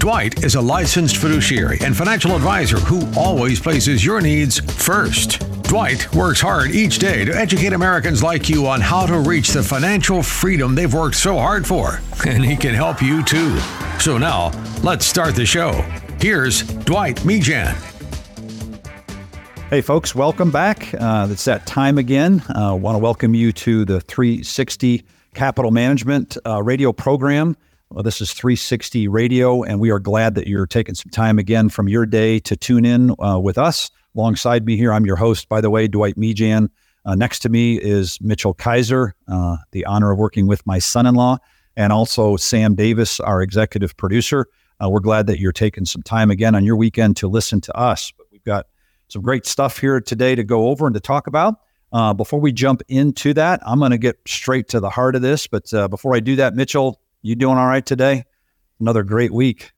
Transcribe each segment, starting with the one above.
Dwight is a licensed fiduciary and financial advisor who always places your needs first. Dwight works hard each day to educate Americans like you on how to reach the financial freedom they've worked so hard for, and he can help you too. So now, let's start the show. Here's Dwight Mejan. Hey, folks, welcome back. Uh, it's that time again. I uh, want to welcome you to the 360 Capital Management uh, radio program. Well, this is 360 Radio, and we are glad that you're taking some time again from your day to tune in uh, with us. Alongside me here, I'm your host, by the way, Dwight Mejan. Uh, next to me is Mitchell Kaiser, uh, the honor of working with my son in law, and also Sam Davis, our executive producer. Uh, we're glad that you're taking some time again on your weekend to listen to us. But we've got some great stuff here today to go over and to talk about. Uh, before we jump into that, I'm going to get straight to the heart of this. But uh, before I do that, Mitchell, you doing all right today? Another great week.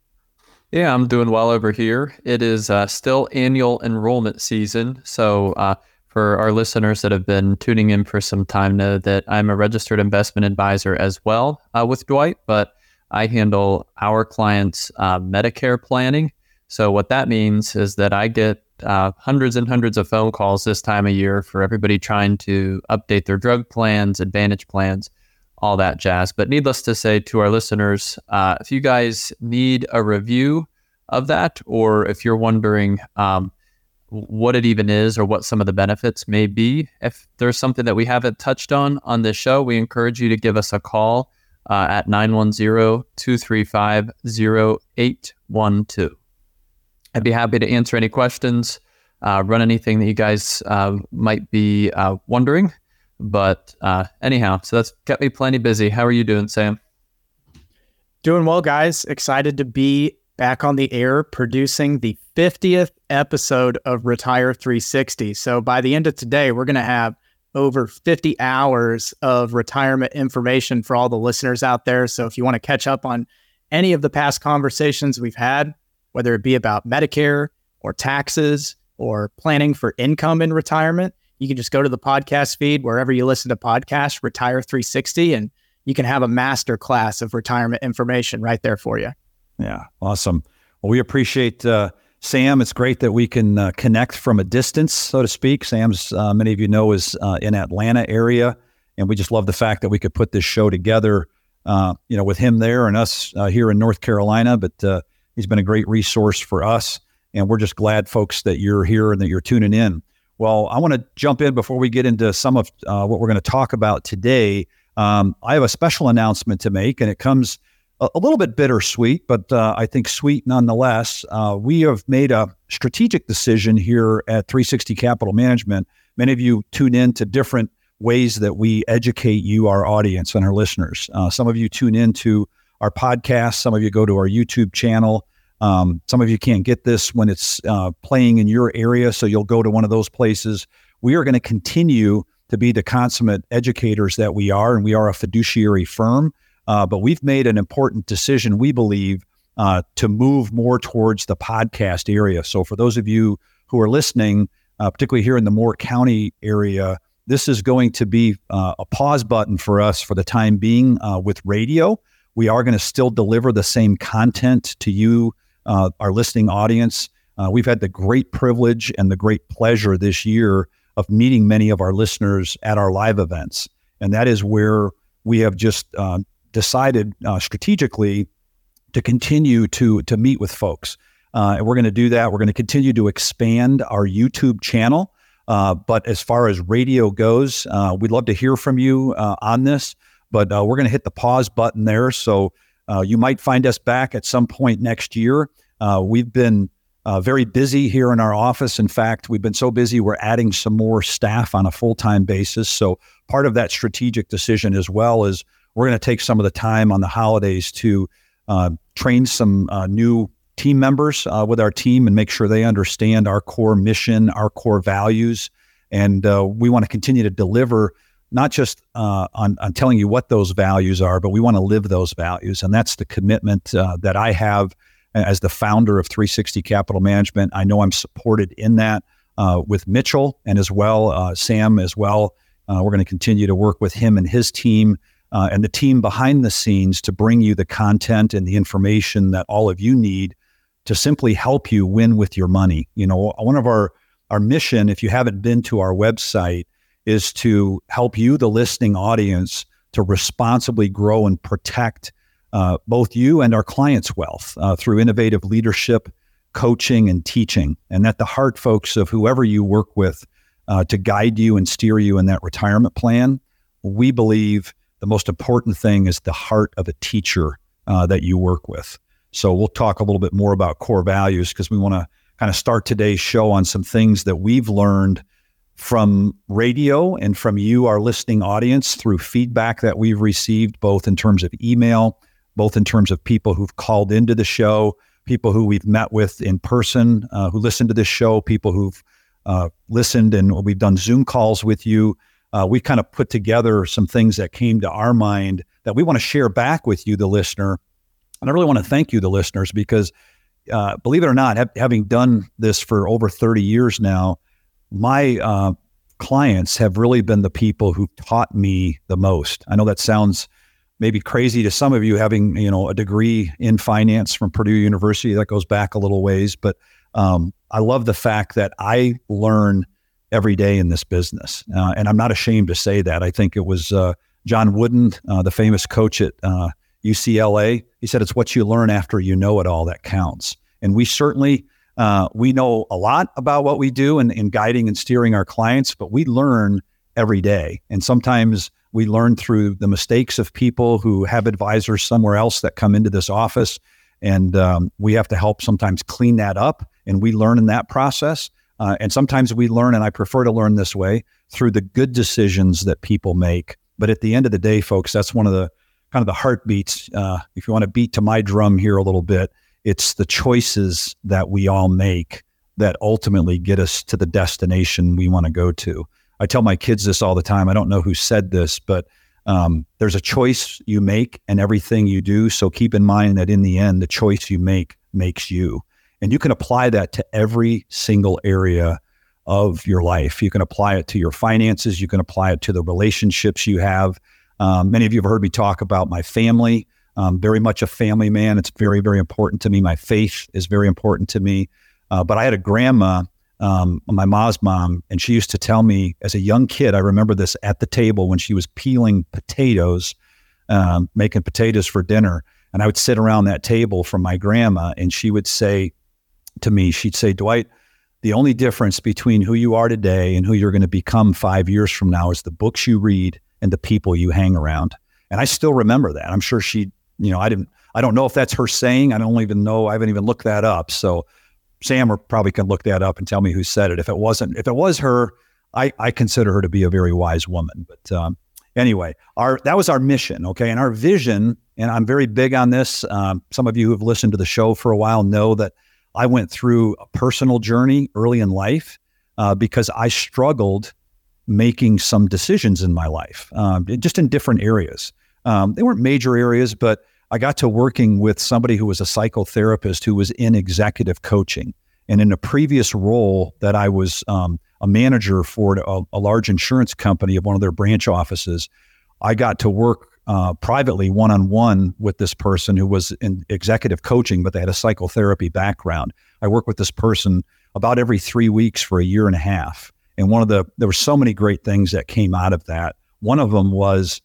Yeah, I'm doing well over here. It is uh, still annual enrollment season. So, uh, for our listeners that have been tuning in for some time, know that I'm a registered investment advisor as well uh, with Dwight, but I handle our clients' uh, Medicare planning. So, what that means is that I get uh, hundreds and hundreds of phone calls this time of year for everybody trying to update their drug plans, advantage plans all that jazz. But needless to say, to our listeners, uh, if you guys need a review of that, or if you're wondering um, what it even is or what some of the benefits may be, if there's something that we haven't touched on on this show, we encourage you to give us a call uh, at 910 235 0812. I'd be happy to answer any questions, uh, run anything that you guys uh, might be uh, wondering. But uh, anyhow, so that's kept me plenty busy. How are you doing, Sam? Doing well, guys. Excited to be back on the air producing the 50th episode of Retire 360. So by the end of today, we're going to have over 50 hours of retirement information for all the listeners out there. So if you want to catch up on any of the past conversations we've had, whether it be about Medicare or taxes or planning for income in retirement, you can just go to the podcast feed wherever you listen to podcasts, Retire 360, and you can have a master class of retirement information right there for you. Yeah, awesome. Well, we appreciate uh, Sam. It's great that we can uh, connect from a distance, so to speak. Sam's, uh, many of you know, is uh, in Atlanta area, and we just love the fact that we could put this show together. Uh, you know, with him there and us uh, here in North Carolina, but he's been a great resource for us, and we're just glad, folks, that you're here and that you're tuning in. Well, I want to jump in before we get into some of uh, what we're going to talk about today. Um, I have a special announcement to make, and it comes a, a little bit bittersweet, but uh, I think sweet nonetheless. Uh, we have made a strategic decision here at 360 Capital Management. Many of you tune in to different ways that we educate you, our audience, and our listeners. Uh, some of you tune in to our podcast, some of you go to our YouTube channel. Um, some of you can't get this when it's uh, playing in your area, so you'll go to one of those places. We are going to continue to be the consummate educators that we are, and we are a fiduciary firm. Uh, but we've made an important decision, we believe, uh, to move more towards the podcast area. So for those of you who are listening, uh, particularly here in the Moore County area, this is going to be uh, a pause button for us for the time being uh, with radio. We are going to still deliver the same content to you uh, our listening audience. Uh, we've had the great privilege and the great pleasure this year of meeting many of our listeners at our live events. And that is where we have just uh, decided uh, strategically to continue to, to meet with folks. Uh, and we're going to do that. We're going to continue to expand our YouTube channel. Uh, but as far as radio goes, we'd love to hear from you on this. But we're going to hit the pause button there. So uh, you might find us back at some point next year. Uh, we've been uh, very busy here in our office. In fact, we've been so busy, we're adding some more staff on a full time basis. So, part of that strategic decision as well is we're going to take some of the time on the holidays to uh, train some uh, new team members uh, with our team and make sure they understand our core mission, our core values, And we want to continue to deliver not just uh, on, on telling you what those values are, but we want to live those values. And that's the commitment uh, that I have as the founder of 360 Capital Management. I know I'm supported in that uh, with Mitchell and as well, uh, Sam as well. Uh, we're going to continue to work with him and his team uh, and the team behind the scenes to bring you the content and the information that all of you need to simply help you win with your money. You know, one of our our mission, if you haven't been to our website, is to help you, the listening audience, to responsibly grow and protect uh, both you and our clients' wealth uh, through innovative leadership, coaching, and teaching. And at the heart, folks, of whoever you work with uh, to guide you and steer you in that retirement plan, we believe the most important thing is the heart of a teacher uh, that you work with. So we'll talk a little bit more about core values because we want to kind of start today's show on some things that we've learned from radio and from you, our listening audience, through feedback that we've received, both in terms of email, both in terms of people who've called into the show, people who we've met with in person, uh, who listen to this show, people who've uh, listened and we've done Zoom calls with you. Uh, we kind of put together some things that came to our mind that we want to share back with you, the listener. And I really want to thank you, the listeners, because uh, believe it or not, ha- having done this for over 30 years now, my uh, clients have really been the people who taught me the most. I know that sounds maybe crazy to some of you having you know a degree in finance from Purdue University that goes back a little ways, but um, I love the fact that I learn every day in this business, uh, and I'm not ashamed to say that. I think it was uh, John Wooden, uh, the famous coach at UCLA. Uh, he said, "It's what you learn after you know it all that counts," and we certainly uh, we know a lot about what we do in, in guiding and steering our clients, but we learn every day. And sometimes we learn through the mistakes of people who have advisors somewhere else that come into this office. And um, we have to help sometimes clean that up. And we learn in that process. Uh, and sometimes we learn, and I prefer to learn this way, through the good decisions that people make. But at the end of the day, folks, that's one of the kind of the heartbeats. Uh, if you want to beat to my drum here a little bit, it's the choices that we all make that ultimately get us to the destination we want to go to. I tell my kids this all the time. I don't know who said this, but um, there's a choice you make and everything you do. So keep in mind that in the end, the choice you make makes you. And you can apply that to every single area of your life. You can apply it to your finances, you can apply it to the relationships you have. Um, many of you have heard me talk about my family. Um, very much a family man. It's very, very important to me. My faith is very important to me. Uh, but I had a grandma, um, my mom's mom, and she used to tell me as a young kid, I remember this at the table when she was peeling potatoes, um, making potatoes for dinner. And I would sit around that table from my grandma, and she would say to me, she'd say, Dwight, the only difference between who you are today and who you're going to become five years from now is the books you read and the people you hang around. And I still remember that. I'm sure she you know, I didn't, I don't know if that's her saying. I don't even know. I haven't even looked that up. So Sam probably can look that up and tell me who said it. If it wasn't, if it was her, I, I consider her to be a very wise woman. But um, anyway, our that was our mission, okay, and our vision. And I'm very big on this. Um, some of you who have listened to the show for a while know that I went through a personal journey early in life uh, because I struggled making some decisions in my life, um, just in different areas. Um, they weren't major areas, but I got to working with somebody who was a psychotherapist who was in executive coaching. And in a previous role that I was um, a manager for a, a, large insurance company of one of their branch offices, I got to work uh, privately one on one with this person who was in executive coaching, but they had a psychotherapy background. I worked with this person about every three weeks for a year and a half. And one of the, there were so many great things that came out of that. One of them was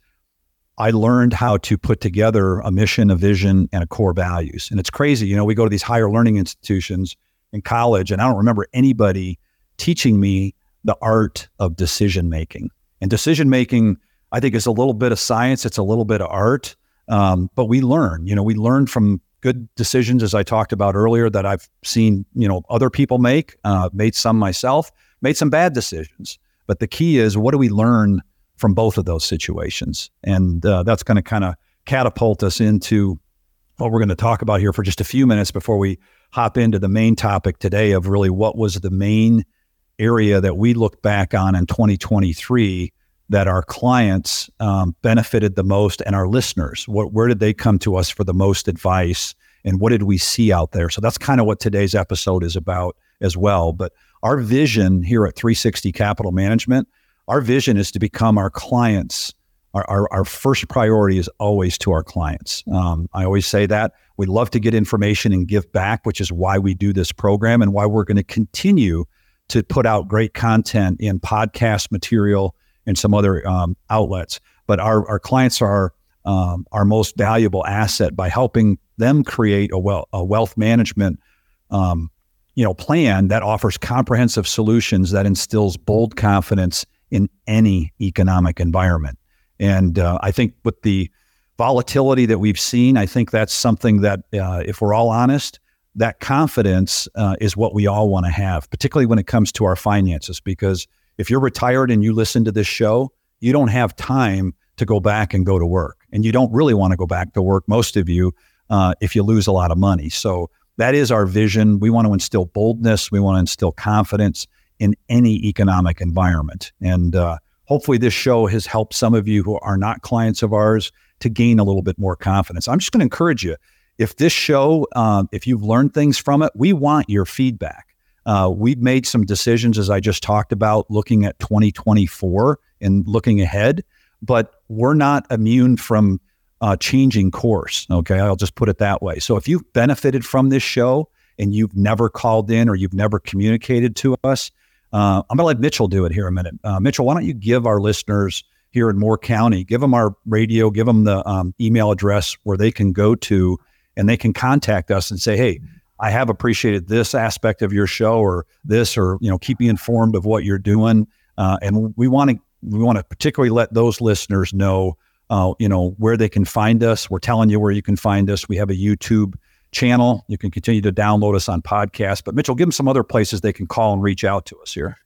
I learned how to put together a mission, a vision, and a core values. And it's crazy. You know, we go to these higher learning institutions in college, and I don't remember anybody teaching me the art of decision making. And decision making, I think, is a little bit of science, it's a little bit of art. Um, but we learn, you know, we learn from good decisions, as I talked about earlier, that I've seen, you know, other people make, uh, made some myself, made some bad decisions. But the key is what do we learn from both of those situations. And uh, that's going to kind of catapult us into what we're going to talk about here for just a few minutes before we hop into the main topic today of really what was the main area that we look back on in 2023 that our clients um, benefited the most and our listeners. What, where did they come to us for the most advice? And what did we see out there? So that's kind of what today's episode is about as well. But our vision here at 360 Capital Management, our vision is to become our clients. Our, our, our first priority is always to our clients. Um, I always say that. We love to get information and give back, which is why we do this program and why we're going to continue to put out great content in podcast material and some other um, outlets. But our, our clients are um, our most valuable asset by helping them create a, a wealth management um, you know, plan that offers comprehensive solutions that instills bold confidence in any economic environment. And uh, I think with the volatility that we've seen, I think that's something that, uh, if we're all honest, that confidence uh, is what we all want to have, particularly when it comes to our finances, because if you're retired and you listen to this show, you don't have time to go back and go to work. And you don't really want to go back to work, most of you, uh, if you lose a lot of money. So that is our vision. We want to instill boldness, we want to instill confidence in any economic environment. And uh, hopefully, this show has helped some of you who are not clients of ours to gain a little bit more confidence. I'm just going to encourage you if this show, uh, if you've learned things from it, we want your feedback. Uh, we've made some decisions, as I just talked about, looking at 2024 and looking ahead, but we're not immune from uh, changing course. Okay, I'll just put it that way. So if you've benefited from this show and you've never called in or you've never communicated to us, uh, I'm going to let Mitchell do it here a minute. Uh, Mitchell, why don't you give our listeners here in Moore County, give them our radio, give them the um, email address where they can go to and they can contact us and say, hey, I have appreciated this aspect of your show or this, or you know, keep me informed of what you're doing. Uh, and we want to we want to particularly let those listeners know, uh, you know, where they can find us. We're telling you where you can find us. We have a YouTube channel. You can continue to download us on podcast. But Mitchell, give them some other places they can call and reach out to us here.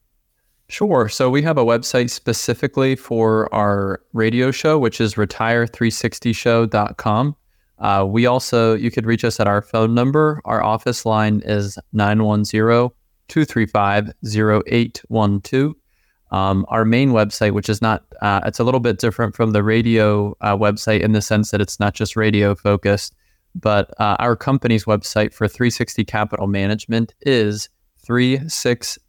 Sure. So we have a website specifically for our radio show, which is retire360show.com. Uh, we also, you could reach us at our phone number. Our office line is 910 235 0812. Um, our main website, which is not, uh, it's a little bit different from the radio uh, website in the sense that it's not just radio focused, but uh, our company's website for 360 Capital Management is 360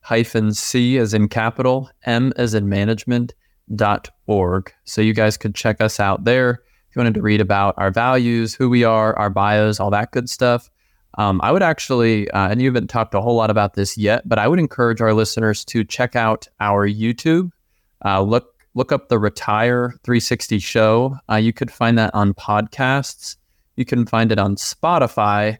hyphen C as in capital, M as in management dot org. So you guys could check us out there if you wanted to read about our values, who we are, our bios, all that good stuff, um, I would actually, uh, and you haven't talked a whole lot about this yet, but I would encourage our listeners to check out our YouTube. Uh, look look up the Retire 360 show. Uh, you could find that on podcasts. You can find it on Spotify.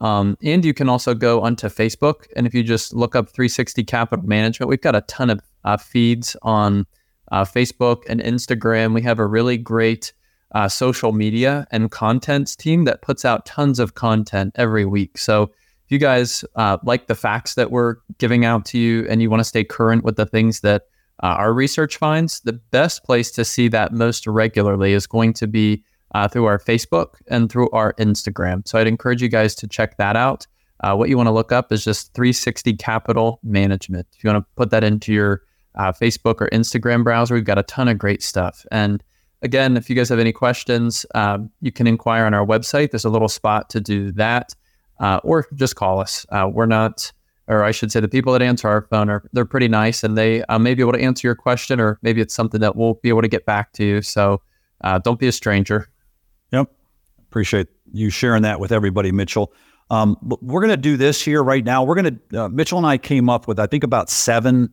Um, and you can also go onto Facebook. And if you just look up 360 Capital Management, we've got a ton of uh, feeds on uh, Facebook and Instagram. We have a really great uh, social media and contents team that puts out tons of content every week. So if you guys uh, like the facts that we're giving out to you and you want to stay current with the things that uh, our research finds, the best place to see that most regularly is going to be uh, through our Facebook and through our Instagram. So I'd encourage you guys to check that out. Uh, what you want to look up is just 360 Capital Management. If you want to put that into your uh, Facebook or Instagram browser, we've got a ton of great stuff. And Again, if you guys have any questions, um, you can inquire on our website. There's a little spot to do that, uh, or just call us. Uh, we're not, or I should say, the people that answer our phone are they're pretty nice, and they uh, may be able to answer your question, or maybe it's something that we'll be able to get back to you. So uh, don't be a stranger. Yep, appreciate you sharing that with everybody, Mitchell. Um, we're going to do this here right now. We're going to uh, Mitchell and I came up with I think about seven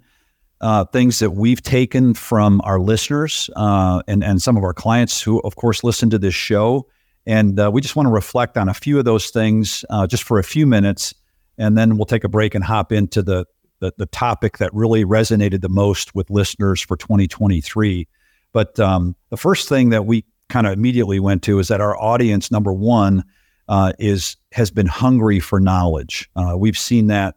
uh, things that we've taken from our listeners uh, and, and some of our clients who, of course, listen to this show. And uh, we just want to reflect on a few of those things uh, just for a few minutes. And then we'll take a break and hop into the, the, the topic that really resonated the most with listeners for 2023. But um, the first thing that we kind of immediately went to is that our audience, number one, uh, is has been hungry for knowledge. Uh, we've seen that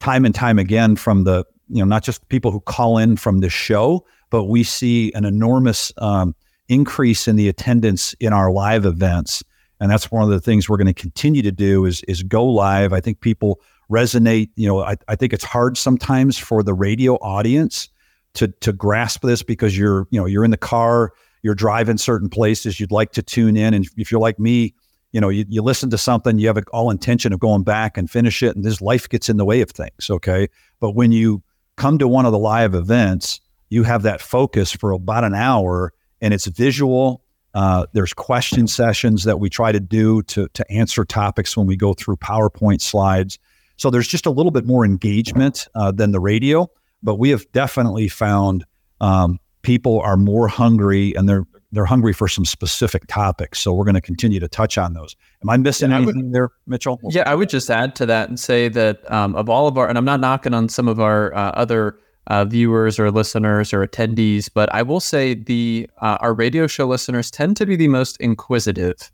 time and time again from the you know not just people who call in from this show, but we see an enormous um, increase in the attendance in our live events, and that's one of the things we're going to continue to do is is go live. I think people resonate. You know, I, I think it's hard sometimes for the radio audience to to grasp this because you're you know you're in the car, you're driving certain places, you'd like to tune in, and if you're like me, you know, you, you listen to something, you have all intention of going back and finish it, and this life gets in the way of things. Okay, but when you come to one of the live events, you have that focus for about an hour, and it's visual. Uh, there's question sessions that we try to do to to answer topics when we go through PowerPoint slides. So there's just a little bit more engagement uh, than the radio, but we have definitely found um, people are more hungry and they're they're hungry for some specific topics. So we're going to continue to touch on those. Am I missing yeah, anything would, there, Mitchell? Yeah, I would just add to that and say that um, of all of our, and I'm not knocking on some of our uh, other uh, viewers or listeners or attendees, but I will say the uh, our radio show listeners tend to be the most inquisitive.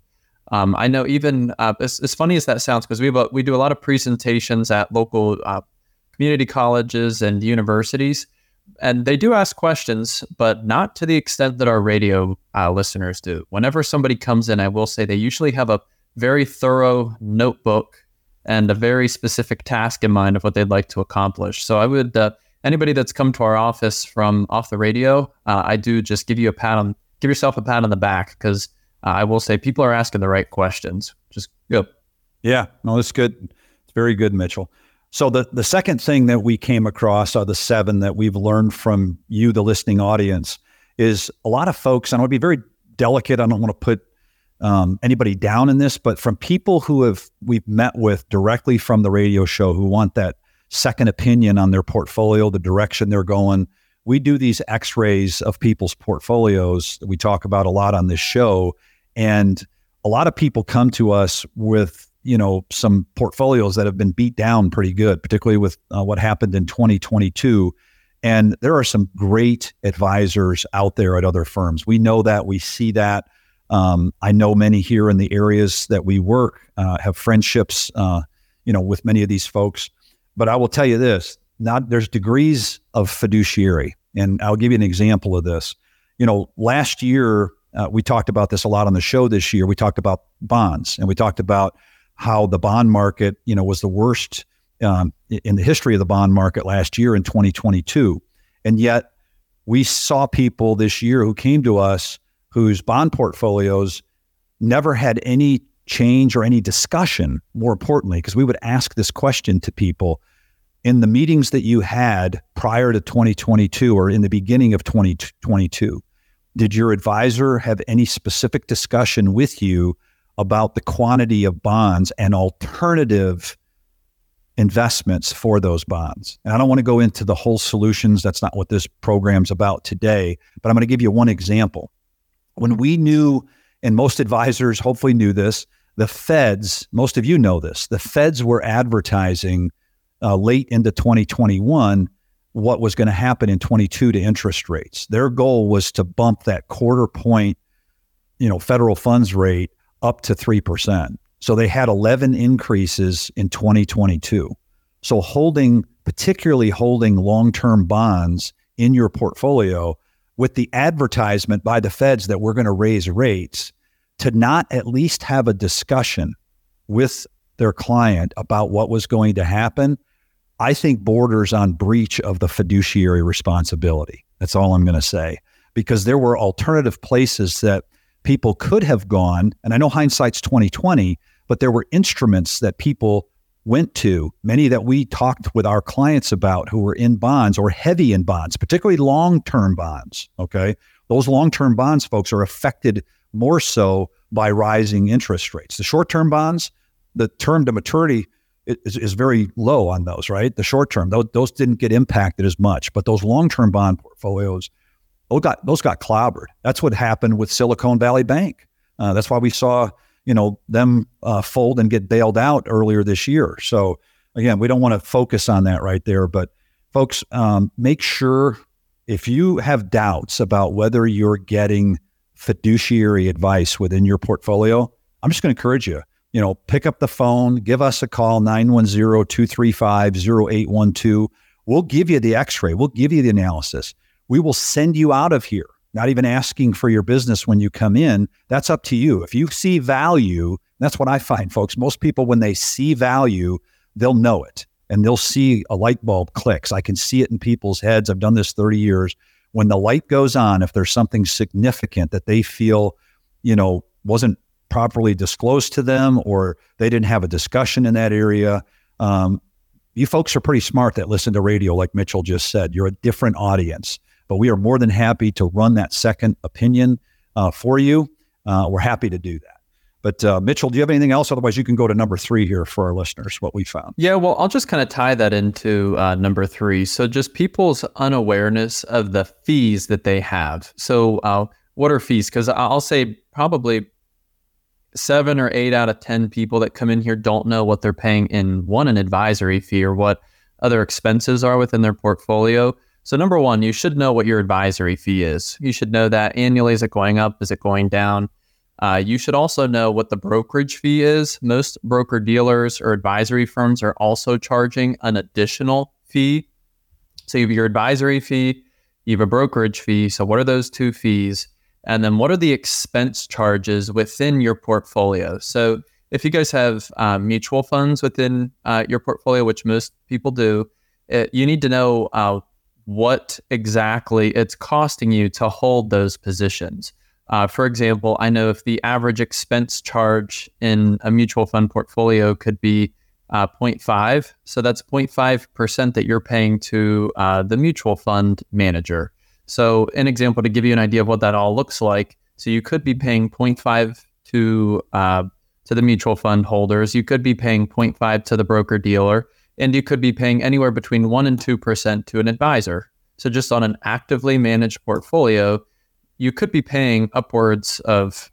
Um, I know even uh, as, as, funny as that sounds, because we we do a lot of presentations at local uh, community colleges and universities, and they do ask questions, but not to the extent that our radio uh, listeners do. Whenever somebody comes in, I will say they usually have a very thorough notebook and a very specific task in mind of what they'd like to accomplish. So I would uh, anybody that's come to our office from off the radio, uh, I do just give you a pat on give yourself a pat on the back because uh, I will say people are asking the right questions. Just yep. Yeah, no, it's good. It's very good, Mitchell. So the the second thing that we came across are the seven that we've learned from you, the listening audience, is a lot of folks, and I want to be very delicate. I don't want to put um, anybody down in this, but from people who have we've met with directly from the radio show who want that second opinion on their portfolio, the direction they're going. We do these X-rays of people's portfolios that we talk about a lot on this show, and a lot of people come to us with you know some portfolios that have been beat down pretty good, particularly with uh, what happened in 2022. And there are some great advisors out there at other firms. We know that. We see that. Um, I know many here in the areas that we work uh, have friendships, uh, you know, with many of these folks. But I will tell you this: not there's degrees of fiduciary, and I'll give you an example of this. You know, last year uh, we talked about this a lot on the show. This year we talked about bonds, and we talked about how the bond market, you know, was the worst um, in the history of the bond market last year in 2022, and yet we saw people this year who came to us whose bond portfolios never had any change or any discussion, more importantly, because we would ask this question to people in the meetings that you had prior to 2022 or in the beginning of 2022. Did your advisor have any specific discussion with you about the quantity of bonds and alternative investments for those bonds? And I don't want to go into the whole solutions. That's not what this program's about today, but I'm going to give you one example. When we knew and most advisors hopefully knew this. The feds, most of you know this, the feds were advertising uh, late into 2021 what was going to happen in 22 to interest rates. Their goal was to bump that quarter point, you know, federal funds rate up to 3%. So they had 11 increases in 2022. So holding, particularly holding long-term bonds in your portfolio with the advertisement by the feds that we're going to raise rates to not at least have a discussion with their client about what was going to happen, I think borders on breach of the fiduciary responsibility. That's all I'm going to say. Because there were alternative places that people could have gone, and I know hindsight's 2020, but there were instruments that people went to, many that we talked with our clients about who were in bonds or heavy in bonds, particularly long term bonds. Okay. Those long term bonds, folks, are affected more so by rising interest rates. The short term bonds, the term to maturity is, is very low on those, right? The short term, those, those didn't get impacted as much, but those long term bond portfolios, those got, those got clobbered. That's what happened with Silicon Valley Bank. Uh, that's why we saw you know them uh, fold and get bailed out earlier this year. So again, we don't want to focus on that right there, but folks, um, make sure if you have doubts about whether you're getting fiduciary advice within your portfolio, I'm just going to encourage you. You know, pick up the phone, give us a call 910-235-0812. We'll give you the x-ray, we'll give you the analysis. We will send you out of here not even asking for your business when you come in. That's up to you. If you see value, that's what I find, folks. Most people, when they see value, they'll know it and they'll see a light bulb clicks. I can see it in people's heads. I've done this 30 years. When the light goes on, if there's something significant that they feel, you know, wasn't properly disclosed to them or they didn't have a discussion in that area, um, you folks are pretty smart that listen to radio, like Mitchell just said. You're a different audience, but we are more than happy to run that second opinion uh, for you. Uh, we're happy to do that. But uh, Mitchell, do you have anything else? Otherwise, you can go to number three here for our listeners, what we found. Yeah, well, I'll just kind of tie that into uh, number three. So, just people's unawareness of the fees that they have. So, uh, what are fees? Because I'll say probably seven or eight out of 10 people that come in here don't know what they're paying in one, an advisory fee or what other expenses are within their portfolio. So, number one, you should know what your advisory fee is. You should know that annually. Is it going up? Is it going down? Uh, you should also know what the brokerage fee is. Most broker dealers or advisory firms are also charging an additional fee. So, you have your advisory fee, you have a brokerage fee. So, what are those two fees? And then what are the expense charges within your portfolio? So if you guys have uh, mutual funds within uh, your portfolio, which most people do, it, you need to know uh, what exactly it's costing you to hold those positions. Uh, for example, I know if the average expense charge in a mutual fund portfolio could be uh, 0.5, so that's 0.5% that you're paying to uh, the mutual fund manager. So, an example to give you an idea of what that all looks like. So, you could be paying 0.5 to uh, to the mutual fund holders. You could be paying 0.5 to the broker dealer, and you could be paying anywhere between one and two percent to an advisor. So, just on an actively managed portfolio, you could be paying upwards of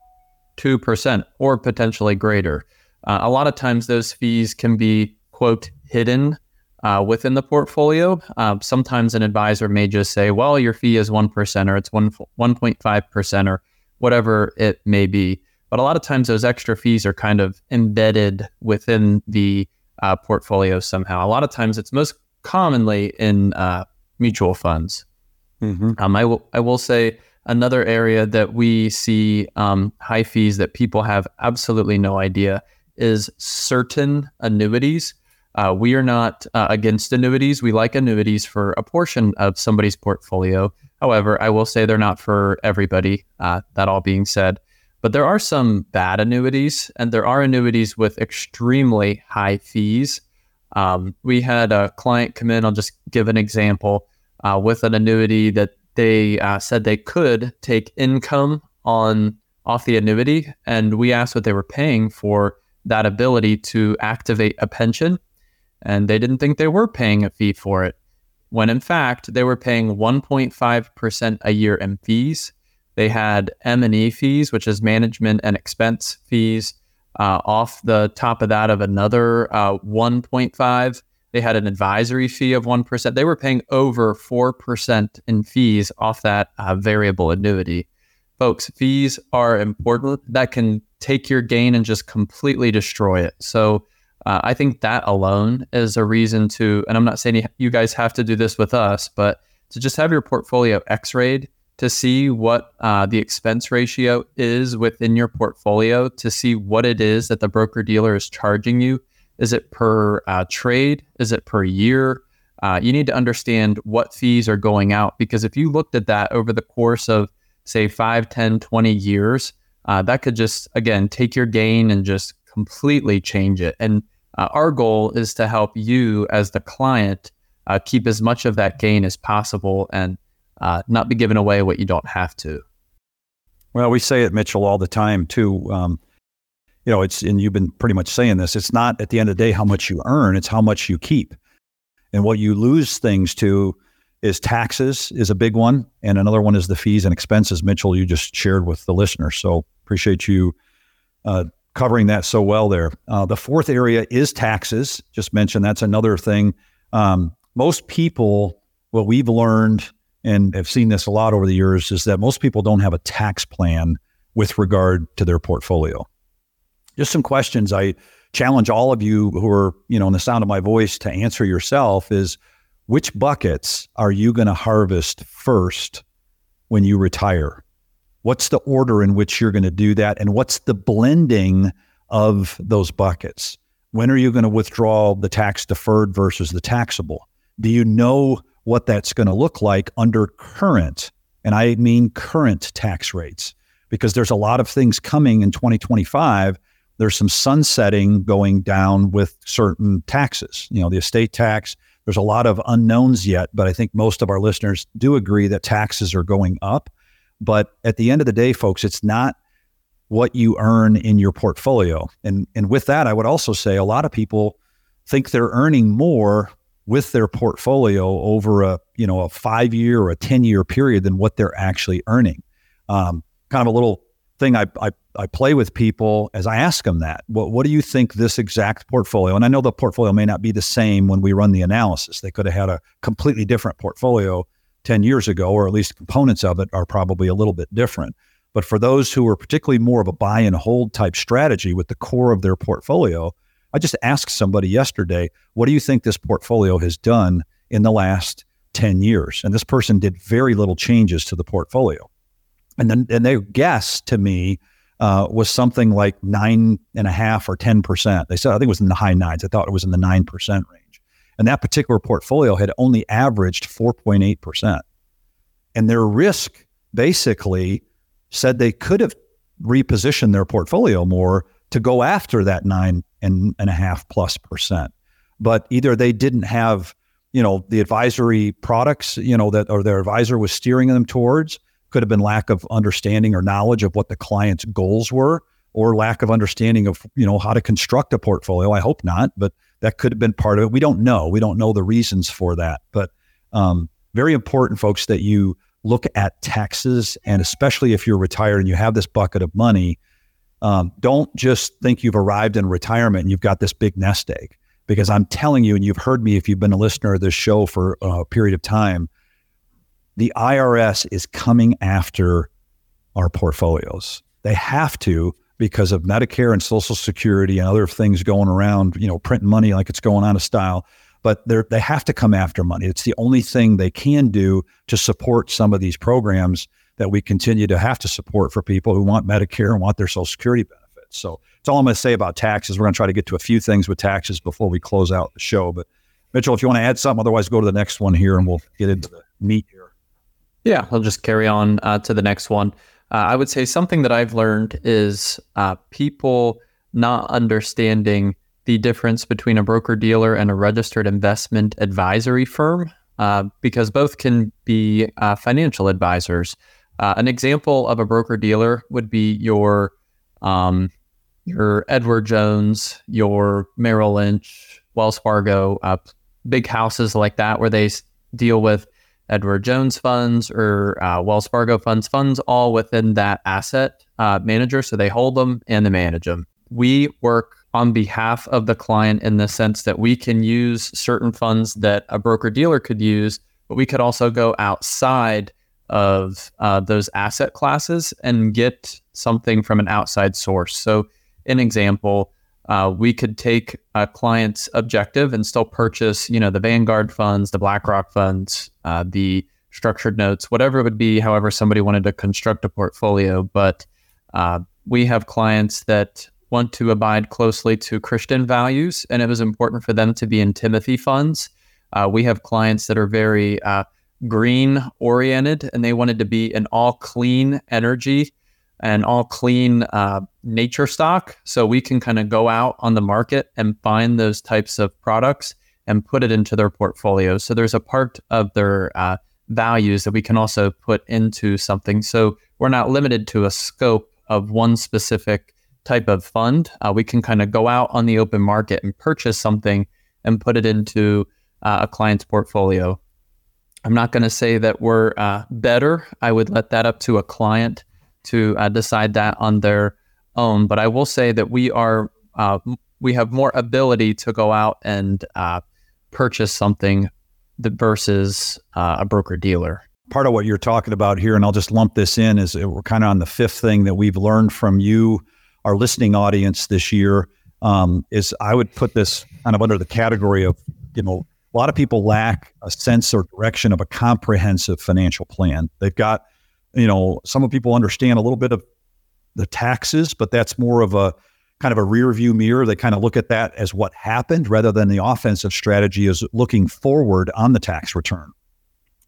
two percent or potentially greater. Uh, a lot of times, those fees can be quote hidden uh, within the portfolio. Uh, sometimes an advisor may just say, well, your fee is 1% or it's 1, 1.5% or whatever it may be. But a lot of times those extra fees are kind of embedded within the uh, portfolio somehow. A lot of times it's most commonly in uh, mutual funds. Mm-hmm. Um, I, will, I will say another area that we see um, high fees that people have absolutely no idea is certain annuities. Uh, we are not uh, against annuities. We like annuities for a portion of somebody's portfolio. However, I will say they're not for everybody. Uh, that all being said, but there are some bad annuities, and there are annuities with extremely high fees. Um, we had a client come in. I'll just give an example uh, with an annuity that they uh, said they could take income on off the annuity, and we asked what they were paying for that ability to activate a pension and they didn't think they were paying a fee for it, when in fact they were paying 1.5% a year in fees. They had M&E fees, which is management and expense fees, uh, off the top of that of another uh, 1.5. They had an advisory fee of 1%. They were paying over 4% in fees off that uh, variable annuity. Folks, fees are important. That can take your gain and just completely destroy it. So uh, I think that alone is a reason to, and I'm not saying you guys have to do this with us, but to just have your portfolio x rayed to see what uh, the expense ratio is within your portfolio, to see what it is that the broker dealer is charging you. Is it per uh, trade? Is it per year? Uh, you need to understand what fees are going out because if you looked at that over the course of, say, 5, 10, 20 years, uh, that could just, again, take your gain and just completely change it. And uh, our goal is to help you as the client uh, keep as much of that gain as possible and uh, not be giving away what you don't have to. Well, we say it, Mitchell, all the time too. Um, you know, it's and you've been pretty much saying this. It's not at the end of the day how much you earn; it's how much you keep. And what you lose things to is taxes is a big one, and another one is the fees and expenses. Mitchell, you just shared with the listener. So appreciate you uh, covering that so well there. Uh, the fourth area is taxes. Just mentioned that's another thing. Um, most people, what we've learned and have seen this a lot over the years, is that most people don't have a tax plan with regard to their portfolio. Just some questions I challenge all of you who are, you know, in the sound of my voice to answer yourself is which buckets are you going to harvest first when you retire? What's the order in which you're going to do that? And what's the blending of those buckets? When are you going to withdraw the tax deferred versus the taxable? Do you know what that's going to look like under current, and I mean current tax rates? Because there's a lot of things coming in 2025. There's some sunsetting going down with certain taxes, you know, the estate tax. There's a lot of unknowns yet, but I think most of our listeners do agree that taxes are going up. But at the end of the day, folks, it's not what you earn in your portfolio. And and with that, I would also say a lot of people think they're earning more with their portfolio over a you know a five year or a ten year period than what they're actually earning. Um, kind of a little thing I, I I play with people as I ask them that. What what do you think this exact portfolio? And I know the portfolio may not be the same when we run the analysis. They could have had a completely different portfolio 10 years ago, or at least components of it are probably a little bit different. But for those who are particularly more of a buy and hold type strategy with the core of their portfolio, I just asked somebody yesterday, what do you think this portfolio has done in the last 10 years? And this person did very little changes to the portfolio. And then and their guess to me uh, was something like nine and a half or 10%. They said, I think it was in the high nines. I thought it was in the 9% range. And that particular portfolio had only averaged 4.8%. And their risk basically said they could have repositioned their portfolio more to go after that nine and, and a half plus percent. But either they didn't have, you know, the advisory products, you know, that or their advisor was steering them towards, could have been lack of understanding or knowledge of what the client's goals were, or lack of understanding of, you know, how to construct a portfolio. I hope not, but that could have been part of it. We don't know. We don't know the reasons for that. But um, very important, folks, that you look at taxes, and especially if you're retired and you have this bucket of money, um, don't just think you've arrived in retirement and you've got this big nest egg. Because I'm telling you, and you've heard me if you've been a listener of this show for a period of time, the IRS is coming after our portfolios. They have to because of Medicare and Social Security and other things going around, you know, printing money like it's going out of style but they they have to come after money. It's the only thing they can do to support some of these programs that we continue to have to support for people who want Medicare and want their Social Security benefits. So that's all I'm going to say about taxes. We're going to try to get to a few things with taxes before we close out the show. But Mitchell, if you want to add something, otherwise go to the next one here and we'll get into the meat here. Yeah, I'll just carry on uh, to the next one. Uh, I would say something that I've learned is uh, people not understanding the difference between a broker dealer and a registered investment advisory firm uh, because both can be uh, financial advisors. Uh, an example of a broker dealer would be your um, your Edward Jones, your Merrill Lynch, Wells Fargo, big houses like that where they deal with Edward Jones funds or uh, Wells Fargo funds, funds all within that asset uh, manager. So they hold them and they manage them. We work on behalf of the client in the sense that we can use certain funds that a broker dealer could use, but we could also go outside of uh, those asset classes and get something from an outside source. So, an example, uh, we could take a client's objective and still purchase, you know, the Vanguard funds, the BlackRock funds, uh, the structured notes, whatever it would be. However, somebody wanted to construct a portfolio, but uh, we have clients that want to abide closely to Christian values, and it was important for them to be in Timothy funds. Uh, we have clients that are very uh, green oriented, and they wanted to be in all clean energy and all clean uh, nature stock. So we can kind of go out on the market and find those types of products and put it into their portfolio. So there's a part of their uh, values that we can also put into something. So we're not limited to a scope of one specific type of fund, uh, we can kind of go out on the open market and purchase something and put it into uh, a client's portfolio. I'm not going to say that we're uh, better. I would let that up to a client to uh, decide that on their own. But I will say that we are uh, we have more ability to go out and uh, purchase something versus a broker dealer part of what you're talking about here, and I'll just lump this in, is we're kind of on the fifth thing that we've learned from you our listening audience this year um, is I would put this kind of under the category of, you know, a lot of people lack a sense or direction of a comprehensive financial plan. They've got, you know, some of people understand a little bit of the taxes, but that's more of a, kind of a rear view mirror. They kind of look at that as what happened rather than the offensive strategy is looking forward on the tax return.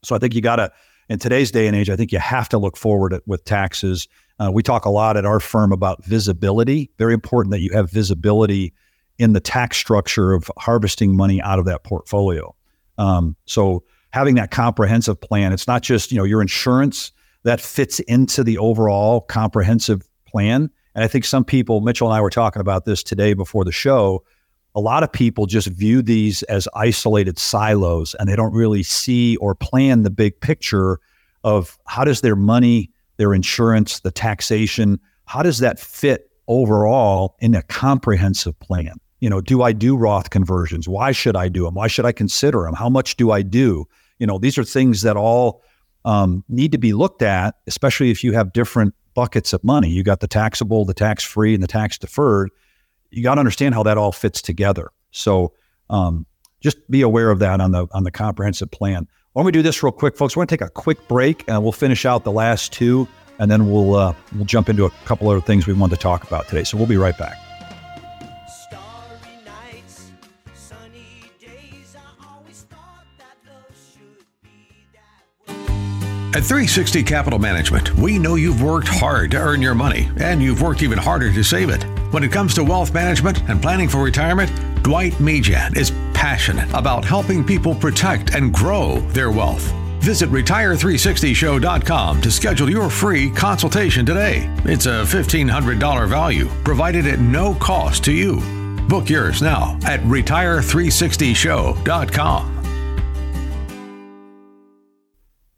So I think you got to, in today's day and age, I think you have to look forward at, with taxes. Uh, we talk a lot at our firm about visibility. Very important that you have visibility in the tax structure of harvesting money out of that portfolio. Um, so having that comprehensive plan, it's not just you know your insurance that fits into the overall comprehensive plan. And I think some people, Mitchell and I were talking about this today before the show. A lot of people just view these as isolated silos and they don't really see or plan the big picture of how does their money, their insurance, the taxation, how does that fit overall in a comprehensive plan? You know, do I do Roth conversions? Why should I do them? Why should I consider them? How much do I do? You know, these are things that all um, need to be looked at, especially if you have different buckets of money. You got the taxable, the tax free, and the tax deferred. You got to understand how that all fits together. So um, just be aware of that on the on the comprehensive plan. Why don't we do this real quick, folks? We're going to take a quick break, and we'll finish out the last two, and then we'll uh, we'll jump into a couple other things we want to talk about today. So we'll be right back. At 360 Capital Management, we know you've worked hard to earn your money, and you've worked even harder to save it. When it comes to wealth management and planning for retirement, Dwight Mejan is passionate about helping people protect and grow their wealth. Visit Retire360Show.com to schedule your free consultation today. It's a $1,500 value provided at no cost to you. Book yours now at Retire360Show.com.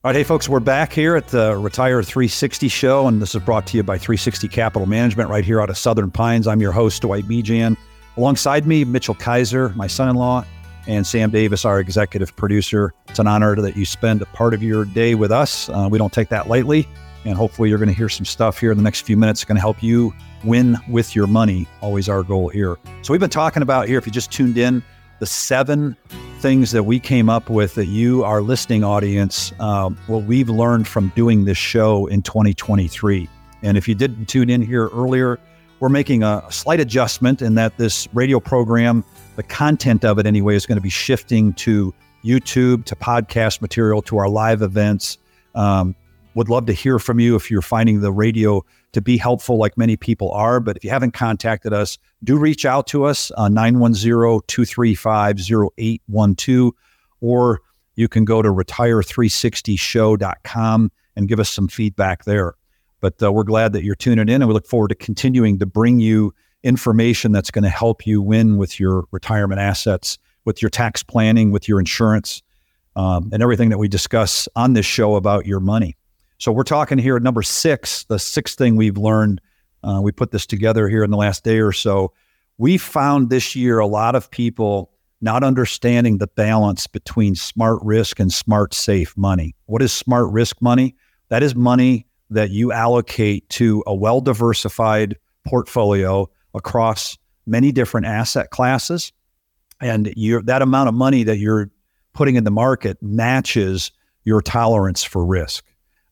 All right, hey folks, we're back here at the Retire 360 show, and this is brought to you by 360 Capital Management right here out of Southern Pines. I'm your host, Dwight Mejan. Alongside me, Mitchell Kaiser, my son-in-law, and Sam Davis, our executive producer. It's an honor that you spend a part of your day with us. Uh, we don't take that lightly, and hopefully you're going to hear some stuff here in the next few minutes that's going to help you win with your money. Always our goal here. So we've been talking about here, if you just tuned in, the seven things that we came up with that you, our listening audience, uh, what we've learned from doing this show in 2023. And if you didn't tune in here earlier, we're making a slight adjustment in that this radio program, the content of it anyway, is going to be shifting to YouTube, to podcast material, to our live events. Um, would love to hear from you if you're finding the radio to be helpful, like many people are. But if you haven't contacted us, do reach out to us uh, 910 235 0812, or you can go to retire360show.com and give us some feedback there. But uh, we're glad that you're tuning in, and we look forward to continuing to bring you information that's going to help you win with your retirement assets, with your tax planning, with your insurance, um, and everything that we discuss on this show about your money. So we're talking here at number six, the sixth thing we've learned. Uh, we put this together here in the last day or so. We found this year a lot of people not understanding the balance between smart risk and smart safe money. What is smart risk money? That is money that you allocate to a well diversified portfolio across many different asset classes. And that amount of money that you're putting in the market matches your tolerance for risk.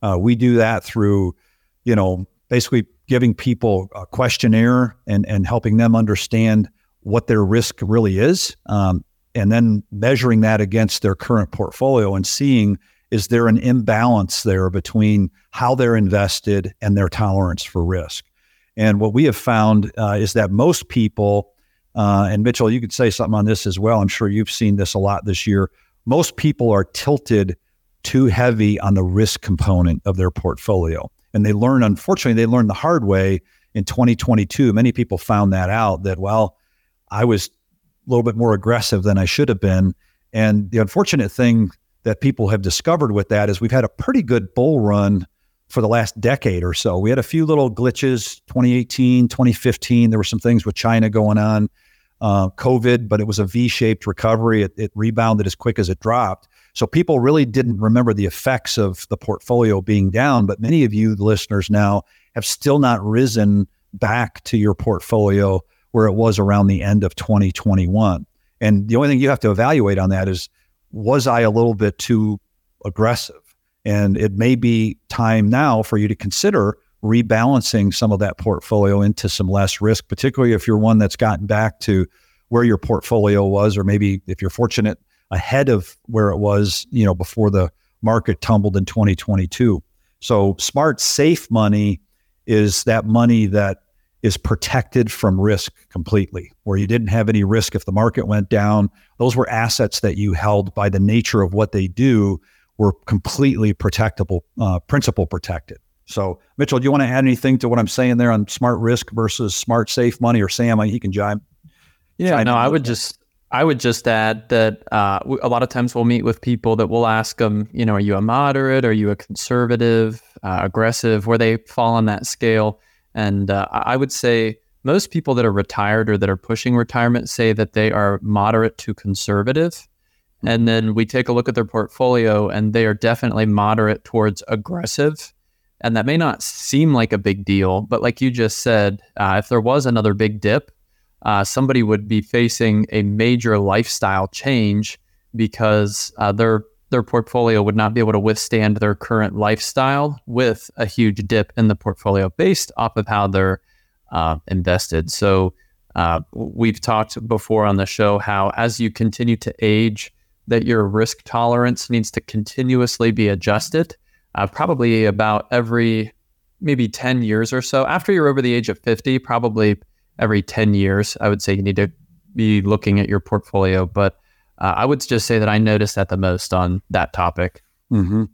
Uh, we do that through, you know, basically giving people a questionnaire and and helping them understand what their risk really is, um, and then measuring that against their current portfolio and seeing is there an imbalance there between how they're invested and their tolerance for risk. And what we have found uh, is that most people, uh, and Mitchell, you could say something on this as well. I'm sure you've seen this a lot this year. Most people are tilted too heavy on the risk component of their portfolio. And they learn, unfortunately, they learned the hard way in 2022. Many people found that out that, well, I was a little bit more aggressive than I should have been. And the unfortunate thing that people have discovered with that is we've had a pretty good bull run for the last decade or so. We had a few little glitches 2018, 2015. There were some things with China going on, uh, COVID, but it was a V shaped recovery. It, it rebounded as quick as it dropped. So people really didn't remember the effects of the portfolio being down, but many of you listeners now have still not risen back to your portfolio where it was around the end of 2021. And the only thing you have to evaluate on that is was I a little bit too aggressive? And it may be time now for you to consider rebalancing some of that portfolio into some less risk, particularly if you're one that's gotten back to where your portfolio was, or maybe if you're fortunate ahead of where it was, you know, before the market tumbled in 2022. So smart, safe money is that money that is protected from risk completely, where you didn't have any risk if the market went down. Those were assets that you held by the nature of what they do were completely protectable, uh, principal protected. So, Mitchell, do you want to add anything to what I'm saying there on smart risk versus smart safe money, or Sam? He can jive. Yeah, no, I would just I would just add that uh, a lot of times we'll meet with people that we'll ask them, you know, are you a moderate? Are you a conservative, uh, aggressive? Where they fall on that scale? And uh, I would say most people that are retired or that are pushing retirement say that they are moderate to conservative. And then we take a look at their portfolio and they are definitely moderate towards aggressive. And that may not seem like a big deal, but like you just said, uh, if there was another big dip, uh, somebody would be facing a major lifestyle change because uh, their their portfolio would not be able to withstand their current lifestyle with a huge dip in the portfolio based off of how they're uh, invested. So uh, we've talked before on the show how as you continue to age, that your risk tolerance needs to continuously be adjusted, uh, probably about every maybe 10 years or so. After you're over the age of 50, probably every 10 years, I would say you need to be looking at your portfolio. But uh, I would just say that I noticed that the most on that topic. Mm-hmm.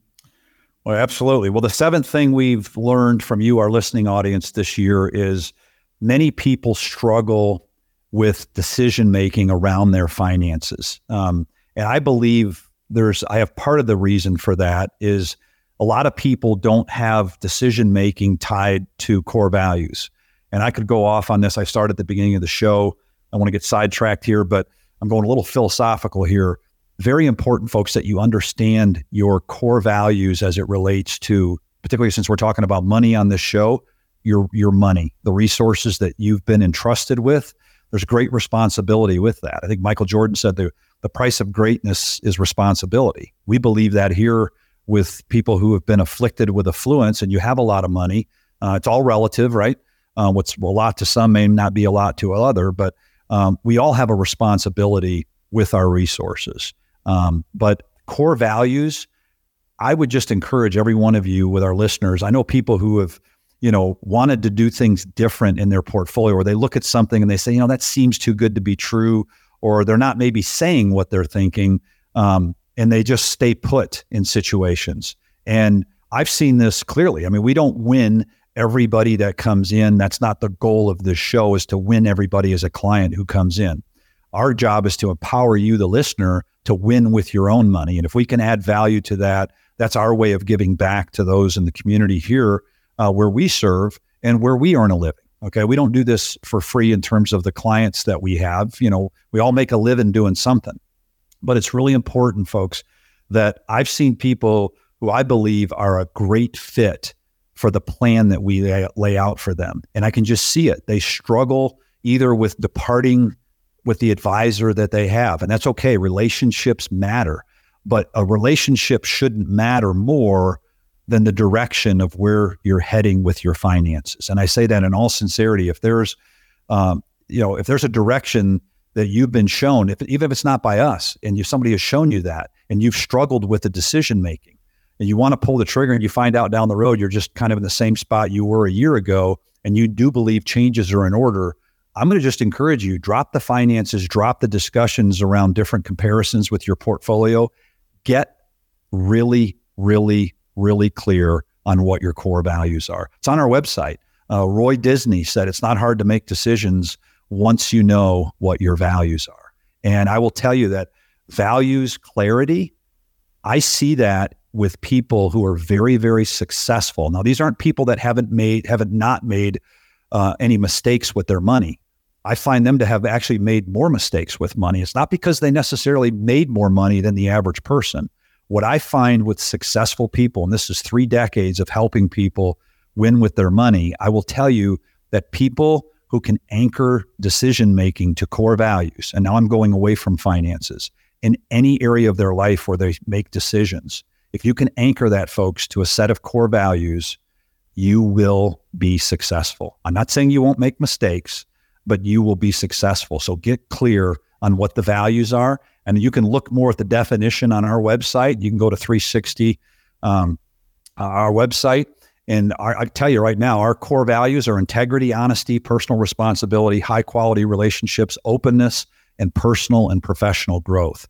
Well, absolutely. Well, the seventh thing we've learned from you, our listening audience this year, is many people struggle with decision making around their finances. Um, and I believe there's, I have part of the reason for that is a lot of people don't have decision making tied to core values. And I could go off on this. I started at the beginning of the show. I want to get sidetracked here, but I'm going a little philosophical here. Very important, folks, that you understand your core values as it relates to, particularly since we're talking about money on this show, your your money, the resources that you've been entrusted with. There's great responsibility with that. I think Michael Jordan said the the price of greatness is responsibility. We believe that here with people who have been afflicted with affluence, and you have a lot of money. Uh, it's all relative, right? Uh, what's a lot to some may not be a lot to other, but um, we all have a responsibility with our resources. Um, but core values, I would just encourage every one of you with our listeners. I know people who have, you know, wanted to do things different in their portfolio, or they look at something and they say, you know, that seems too good to be true, or they're not maybe saying what they're thinking, um, and they just stay put in situations. And I've seen this clearly. I mean, we don't win everybody that comes in. That's not the goal of this show is to win everybody as a client who comes in. Our job is to empower you, the listener, to win with your own money. And if we can add value to that, that's our way of giving back to those in the community here uh, where we serve and where we earn a living. Okay. We don't do this for free in terms of the clients that we have. You know, we all make a living doing something. But it's really important, folks, that I've seen people who I believe are a great fit for the plan that we lay, out for them. And I can just see it. They struggle either with departing with the advisor that they have. And that's okay. Relationships matter, but a relationship shouldn't matter more than the direction of where you're heading with your finances. And I say that in all sincerity. If there's, um, you know, if there's a direction that you've been shown, if, even if it's not by us, and somebody has shown you that, and you've struggled with the decision making, and you want to pull the trigger and you find out down the road you're just kind of in the same spot you were a year ago and you do believe changes are in order, I'm going to just encourage you drop the finances, drop the discussions around different comparisons with your portfolio. Get really, really, really clear on what your core values are. It's on our website. Uh, Roy Disney said it's not hard to make decisions once you know what your values are. And I will tell you that values clarity, I see that with people who are very, very successful. Now, these aren't people that haven't made, haven't not made uh, any mistakes with their money. I find them to have actually made more mistakes with money. It's not because they necessarily made more money than the average person. What I find with successful people, and this is three decades of helping people win with their money, I will tell you that people who can anchor decision making to core values, and now I'm going away from finances, in any area of their life where they make decisions, if you can anchor that, folks, to a set of core values, you will be successful. I'm not saying you won't make mistakes, but you will be successful. So get clear on what the values are. And you can look more at the definition on our website. You can go to 360, um, our website. And our, I tell you right now, our core values are integrity, honesty, personal responsibility, high quality relationships, openness, and personal and professional growth.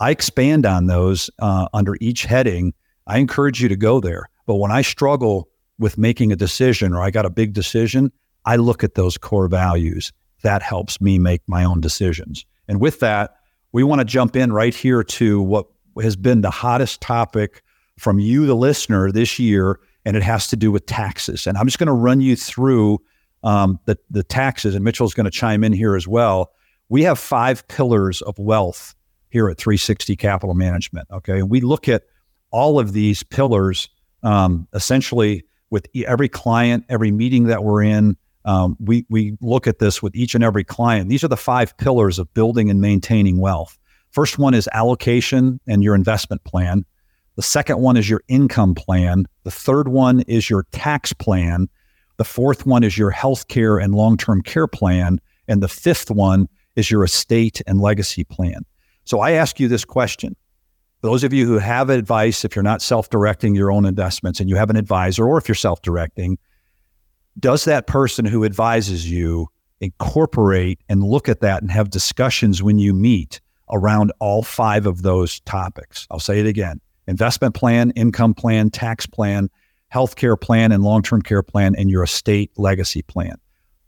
I expand on those uh, under each heading. I encourage you to go there. But when I struggle with making a decision or I got a big decision, I look at those core values. That helps me make my own decisions. And with that, we want to jump in right here to what has been the hottest topic from you, the listener, this year, and it has to do with taxes. And I'm just going to run you through um, the the taxes, and Mitchell's going to chime in here as well. We have five pillars of wealth here at 360 Capital Management. Okay, and we look at all of these pillars um, essentially with every client, every meeting that we're in. Um, we we look at this with each and every client. These are the five pillars of building and maintaining wealth. First one is allocation and your investment plan. The second one is your income plan. The third one is your tax plan. The fourth one is your health care and long term care plan. And the fifth one is your estate and legacy plan. So I ask you this question. Those of you who have advice, if you're not self directing your own investments and you have an advisor, or if you're self directing, does that person who advises you incorporate and look at that and have discussions when you meet around all five of those topics? I'll say it again investment plan, income plan, tax plan, healthcare plan, and long term care plan, and your estate legacy plan.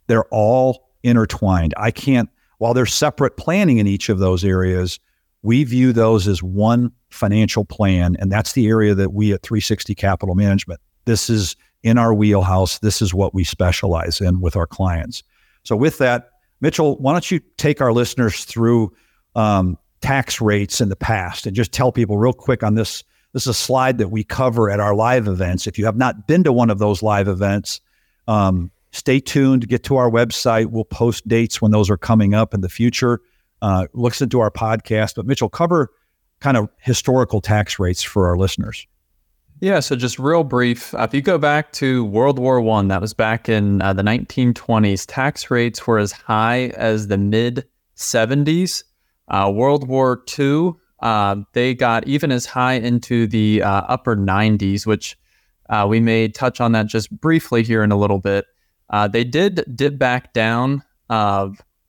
They're all intertwined. I can't, while there's separate planning in each of those areas, we view those as one financial plan. And that's the area that we at 360 Capital Management, this is in our wheelhouse. This is what we specialize in with our clients. So, with that, Mitchell, why don't you take our listeners through um, tax rates in the past and just tell people real quick on this? This is a slide that we cover at our live events. If you have not been to one of those live events, um, stay tuned. Get to our website. We'll post dates when those are coming up in the future uh, listen to our podcast. But Mitchell, cover kind of historical tax rates for our listeners. Yeah, so just real brief. If you go back to World War One, that was back in uh, the 1920s. Tax rates were as high as the mid 70s. Uh, World War Two, uh, they got even as high into the uh, upper 90s, which uh, we may touch on that just briefly here in a little bit. they did dip back down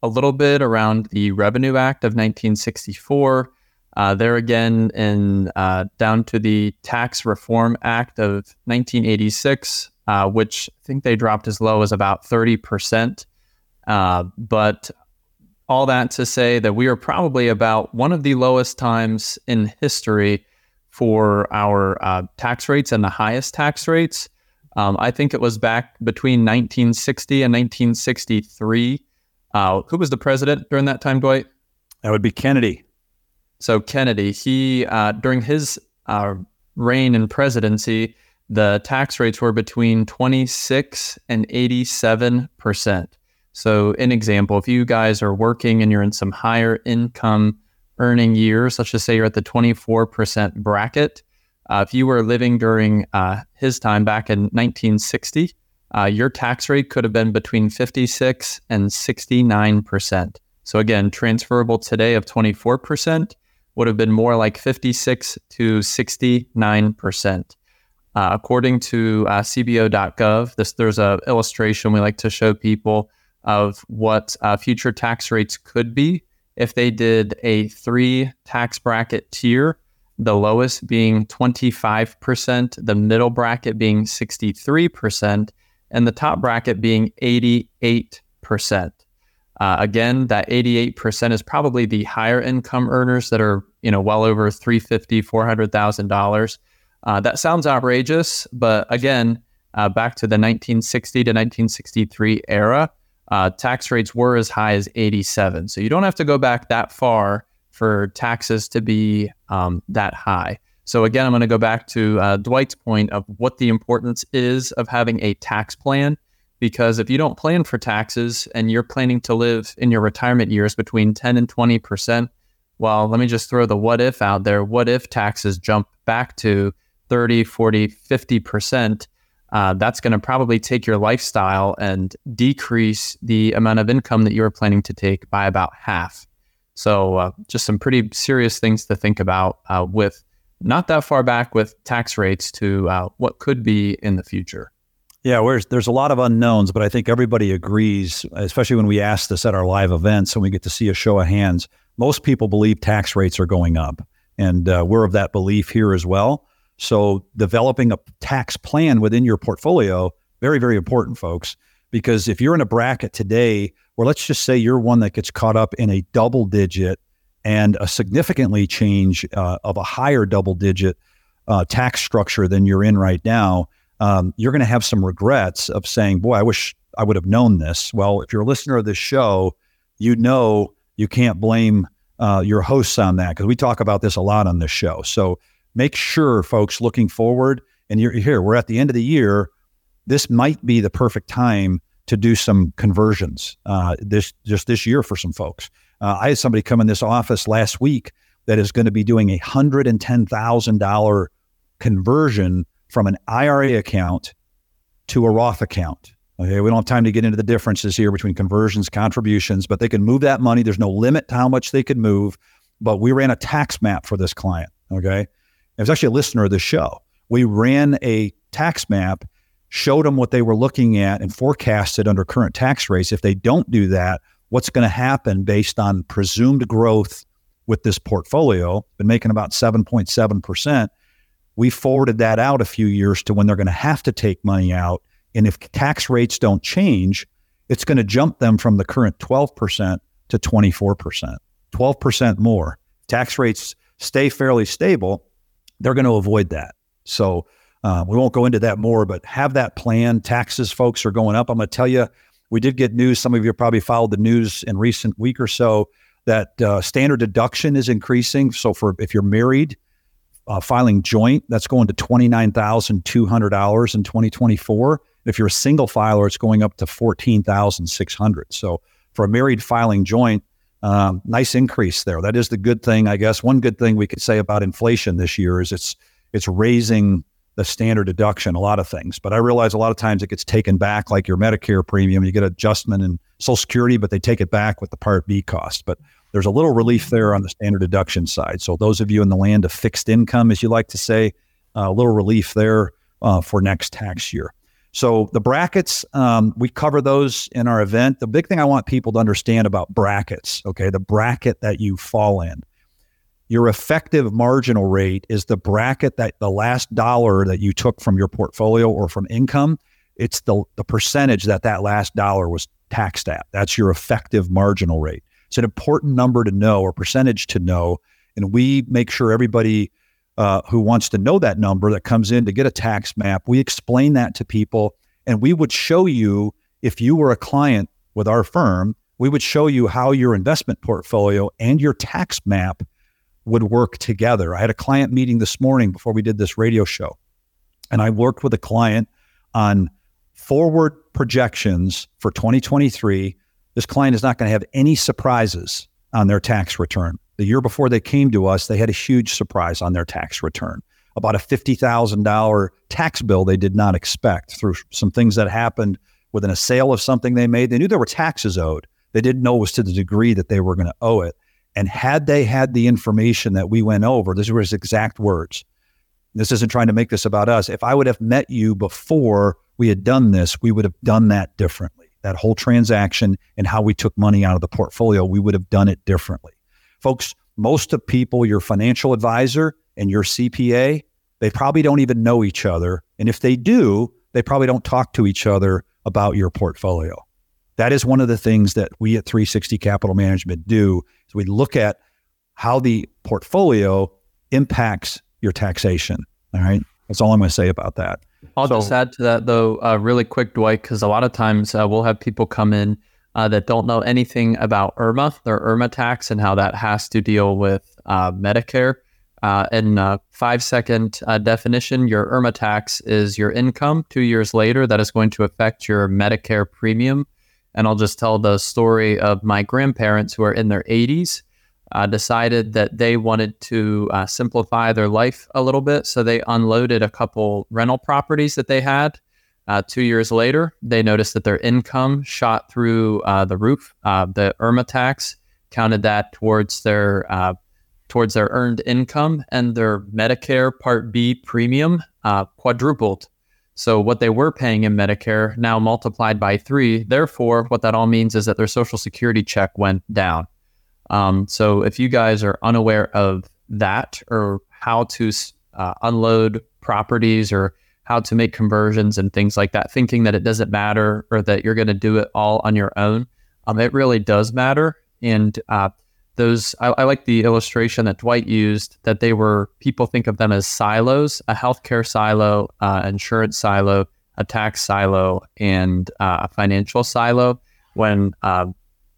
a little bit around the Revenue Act of 1964. Uh, there again, in uh, down to the Tax Reform Act of 1986, uh, which I think they dropped as low as about 30%. Uh, but all that to say that we are probably about one of the lowest times in history for our uh, tax rates and the highest tax rates. Um, I think it was back between 1960 and 1963 uh, who was the president during that time, Dwight? That would be Kennedy. So Kennedy, he uh, during his uh, reign and presidency, the tax rates were between 26 and 87 percent. So, an example, if you guys are working and you're in some higher income earning years, let's just say you're at the 24 percent bracket. Uh, if you were living during uh, his time back in 1960, uh, your tax rate could have been between 56 and 69%. So again, transferable today of 24% would have been more like 56 to 69%. Uh, according to uh, CBO.gov, this, there's an illustration we like to show people of what uh, future tax rates could be if they did a three tax bracket tier, the lowest being 25%, the middle bracket being 63%, and the top bracket being 88%. Uh, again, that 88% is probably the higher income earners that are, you know, well over 350, $400,000. Uh, that sounds outrageous, but again, uh, back to the 1960 to 1963 era, uh, tax rates were as high as 87. So you don't have to go back that far for taxes to be um, that high. So again, I'm going to go back to uh, Dwight's point of what the importance is of having a tax plan. Because if you don't plan for taxes and you're planning to live in your retirement years between 10 and 20 percent, well, let me just throw the what if out there. What if taxes jump back to 30, 40, 50 percent? uh, that's going to probably take your lifestyle and decrease the amount of income that you're planning to take by about half. So, uh, just some pretty serious things to think about uh, with not that far back with tax rates to uh, what could be in the future. Yeah, there's a lot of unknowns, but I think everybody agrees, especially when we ask this at our live events and we get to see a show of hands. Most people believe tax rates are going up, and uh, we're of that belief here as well. So, developing a tax plan within your portfolio very, very important, folks. Because if you're in a bracket today, or let's just say you're one that gets caught up in a double digit and a significantly change uh, of a higher double digit uh, tax structure than you're in right now, um, you're going to have some regrets of saying, "Boy, I wish I would have known this." Well, if you're a listener of this show, you know you can't blame uh, your hosts on that because we talk about this a lot on this show. So make sure, folks, looking forward, and you're here. We're at the end of the year. This might be the perfect time to do some conversions uh, this just this year for some folks. Uh, I had somebody come in this office last week that is going to be doing a hundred and ten thousand dollar conversion from an IRA account to a Roth account. Okay, we don't have time to get into the differences here between conversions, contributions, but they can move that money. There's no limit to how much they could move. But we ran a tax map for this client. Okay, it was actually a listener of the show. We ran a tax map showed them what they were looking at and forecasted under current tax rates. If they don't do that, what's going to happen based on presumed growth with this portfolio, been making about 7.7%. We forwarded that out a few years to when they're going to have to take money out. And if tax rates don't change, it's going to jump them from the current 12% to 24%, 12% more. Tax rates stay fairly stable, they're going to avoid that. So uh, we won't go into that more, but have that plan. Taxes, folks, are going up. I'm going to tell you, we did get news. Some of you probably followed the news in recent week or so that uh, standard deduction is increasing. So for if you're married, uh, filing joint, that's going to twenty nine thousand two hundred dollars in 2024. If you're a single filer, it's going up to fourteen thousand six hundred. So for a married filing joint, um, nice increase there. That is the good thing, I guess. One good thing we could say about inflation this year is it's it's raising the standard deduction, a lot of things. But I realize a lot of times it gets taken back, like your Medicare premium. You get adjustment in Social Security, but they take it back with the Part B cost. But there's a little relief there on the standard deduction side. So those of you in the land of fixed income, as you like to say, uh, a little relief there uh, for next tax year. So the brackets, um, we cover those in our event. The big thing I want people to understand about brackets, okay, the bracket that you fall in your effective marginal rate is the bracket that the last dollar that you took from your portfolio or from income. It's the, the percentage that that last dollar was taxed at. That's your effective marginal rate. It's an important number to know or percentage to know and we make sure everybody uh, who wants to know that number that comes in to get a tax map we explain that to people and we would show you if you were a client with our firm we would show you how your investment portfolio and your tax map would work together. I had a client meeting this morning before we did this radio show, and I worked with a client on forward projections for 2023. This client is not going to have any surprises on their tax return. The year before they came to us, they had a huge surprise on their tax return about a $50,000 tax bill they did not expect through some things that happened within a sale of something they made. They knew there were taxes owed. They didn't know it was to the degree that they were going to owe it. And had they had the information that we went over, this were his exact words. This isn't trying to make this about us. If I would have met you before we had done this, we would have done that differently. That whole transaction and how we took money out of the portfolio, we would have done it differently. Folks, most of people, your financial advisor and your CPA, they probably don't even know each other. And if they do, they probably don't talk to each other about your portfolio. That is one of the things that we at 360 Capital Management do is we look at how the portfolio impacts your taxation. All right. That's all I'm going to say about that. I'll so, just add to that, though, uh, really quick, Dwight, because a lot of times uh, we'll have people come in uh, that don't know anything about IRMAA, their IRMAA tax, and how that has to deal with uh, Medicare. Uh, in a five second uh, definition, your IRMAA tax is your income two years later that is going to affect your Medicare premium and I'll just tell the story of my grandparents who are in their 80s. Uh, decided that they wanted to uh, simplify their life a little bit. So they unloaded a couple rental properties that they had. Uh, two years later, they noticed that their income shot through uh, the roof. Uh, the IRMAA tax counted that towards their uh, towards their earned income, and their Medicare Part B premium quadrupled. So what they were paying in Medicare now multiplied by three. Therefore, what that all means is that their Social Security check went down. Um, so if you guys are unaware of that or how to uh, unload properties or how to make conversions and things like that, thinking that it doesn't matter or that you're going to do it all on your own, um, it really does matter. And uh, those, I, I, like the illustration that Dwight used that they were, people think of them as silos a healthcare silo, uh, insurance silo, a tax silo, and uh, a financial silo. When uh,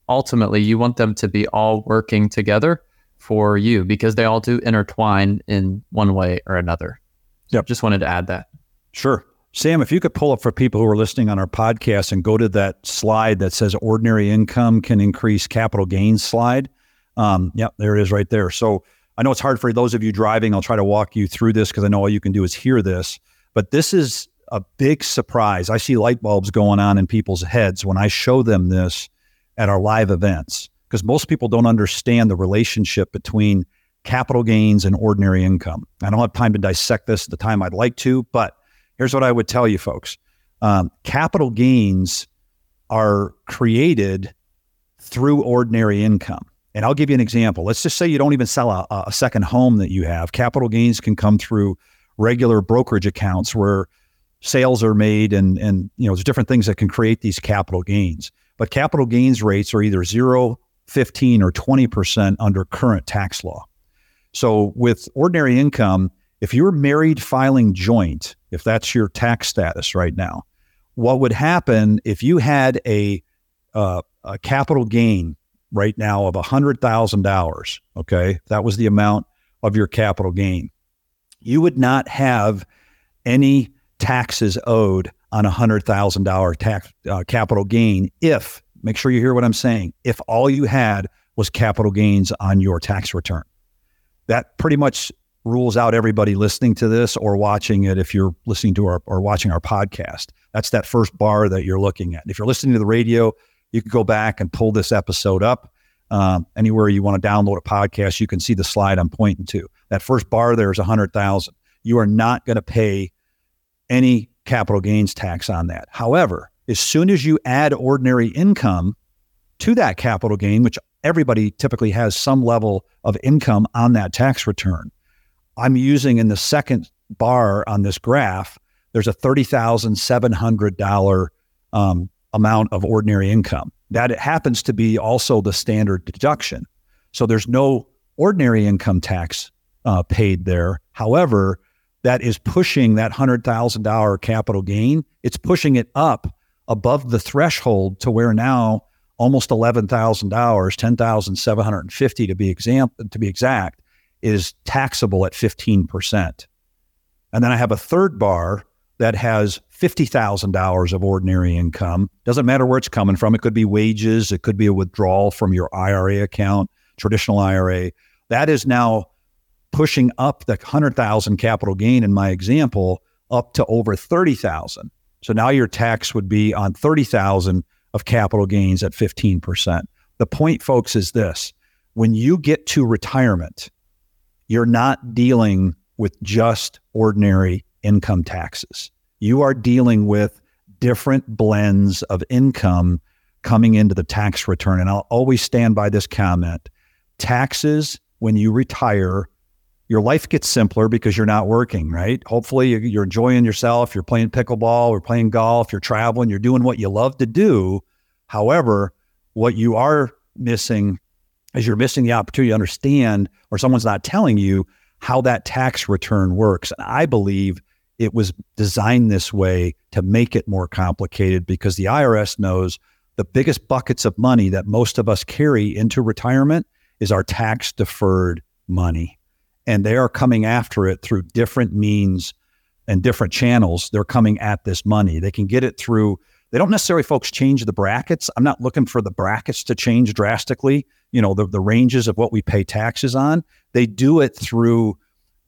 ultimately you want them to be all working together for you because they all do intertwine in one way or another. Yep. Just wanted to add that. Sure. Sam, if you could pull up for people who are listening on our podcast and go to that slide that says ordinary income can increase capital gains slide. Um, yep, there it is right there. So I know it's hard for those of you driving. I'll try to walk you through this because I know all you can do is hear this. But this is a big surprise. I see light bulbs going on in people's heads when I show them this at our live events because most people don't understand the relationship between capital gains and ordinary income. I don't have time to dissect this at the time I'd like to, but here's what I would tell you folks um, capital gains are created through ordinary income. And I'll give you an example. Let's just say you don't even sell a, a second home that you have. Capital gains can come through regular brokerage accounts where sales are made and and you know there's different things that can create these capital gains. But capital gains rates are either 0, 15 or 20% under current tax law. So with ordinary income, if you're married filing joint, if that's your tax status right now, what would happen if you had a, uh, a capital gain right now of $100,000, okay? That was the amount of your capital gain. You would not have any taxes owed on a $100,000 tax uh, capital gain if Make sure you hear what I'm saying. If all you had was capital gains on your tax return, that pretty much rules out everybody listening to this or watching it if you're listening to our or watching our podcast. That's that first bar that you're looking at. If you're listening to the radio, you can go back and pull this episode up. Um, anywhere you want to download a podcast, you can see the slide I'm pointing to. That first bar there is 100,000. You are not going to pay any capital gains tax on that. However, as soon as you add ordinary income to that capital gain, which everybody typically has some level of income on that tax return, I'm using in the second bar on this graph, there's a $30,700 um, amount of ordinary income. That it happens to be also the standard deduction. So there's no ordinary income tax uh, paid there. However, that is pushing that $100,000 capital gain, it's pushing it up above the threshold to where now almost eleven thousand dollars, ten thousand seven hundred and fifty to be exam- to be exact, is taxable at fifteen percent. And then I have a third bar that has fifty thousand dollars of ordinary income. Doesn't matter where it's coming from. It could be wages. It could be a withdrawal from your IRA account, traditional IRA. That is now pushing up the hundred thousand capital gain in my example up to over thirty thousand. So now your tax would be on 30,000 of capital gains at 15%. The point folks is this. When you get to retirement, you're not dealing with just ordinary income taxes. You are dealing with different blends of income coming into the tax return. And I'll always stand by this comment. Taxes when you retire your life gets simpler because you're not working, right? Hopefully, you're enjoying yourself. You're playing pickleball or playing golf. You're traveling. You're doing what you love to do. However, what you are missing is you're missing the opportunity to understand, or someone's not telling you how that tax return works. And I believe it was designed this way to make it more complicated because the IRS knows the biggest buckets of money that most of us carry into retirement is our tax deferred money and they are coming after it through different means and different channels. They're coming at this money. They can get it through. They don't necessarily, folks, change the brackets. I'm not looking for the brackets to change drastically. You know, the, the ranges of what we pay taxes on. They do it through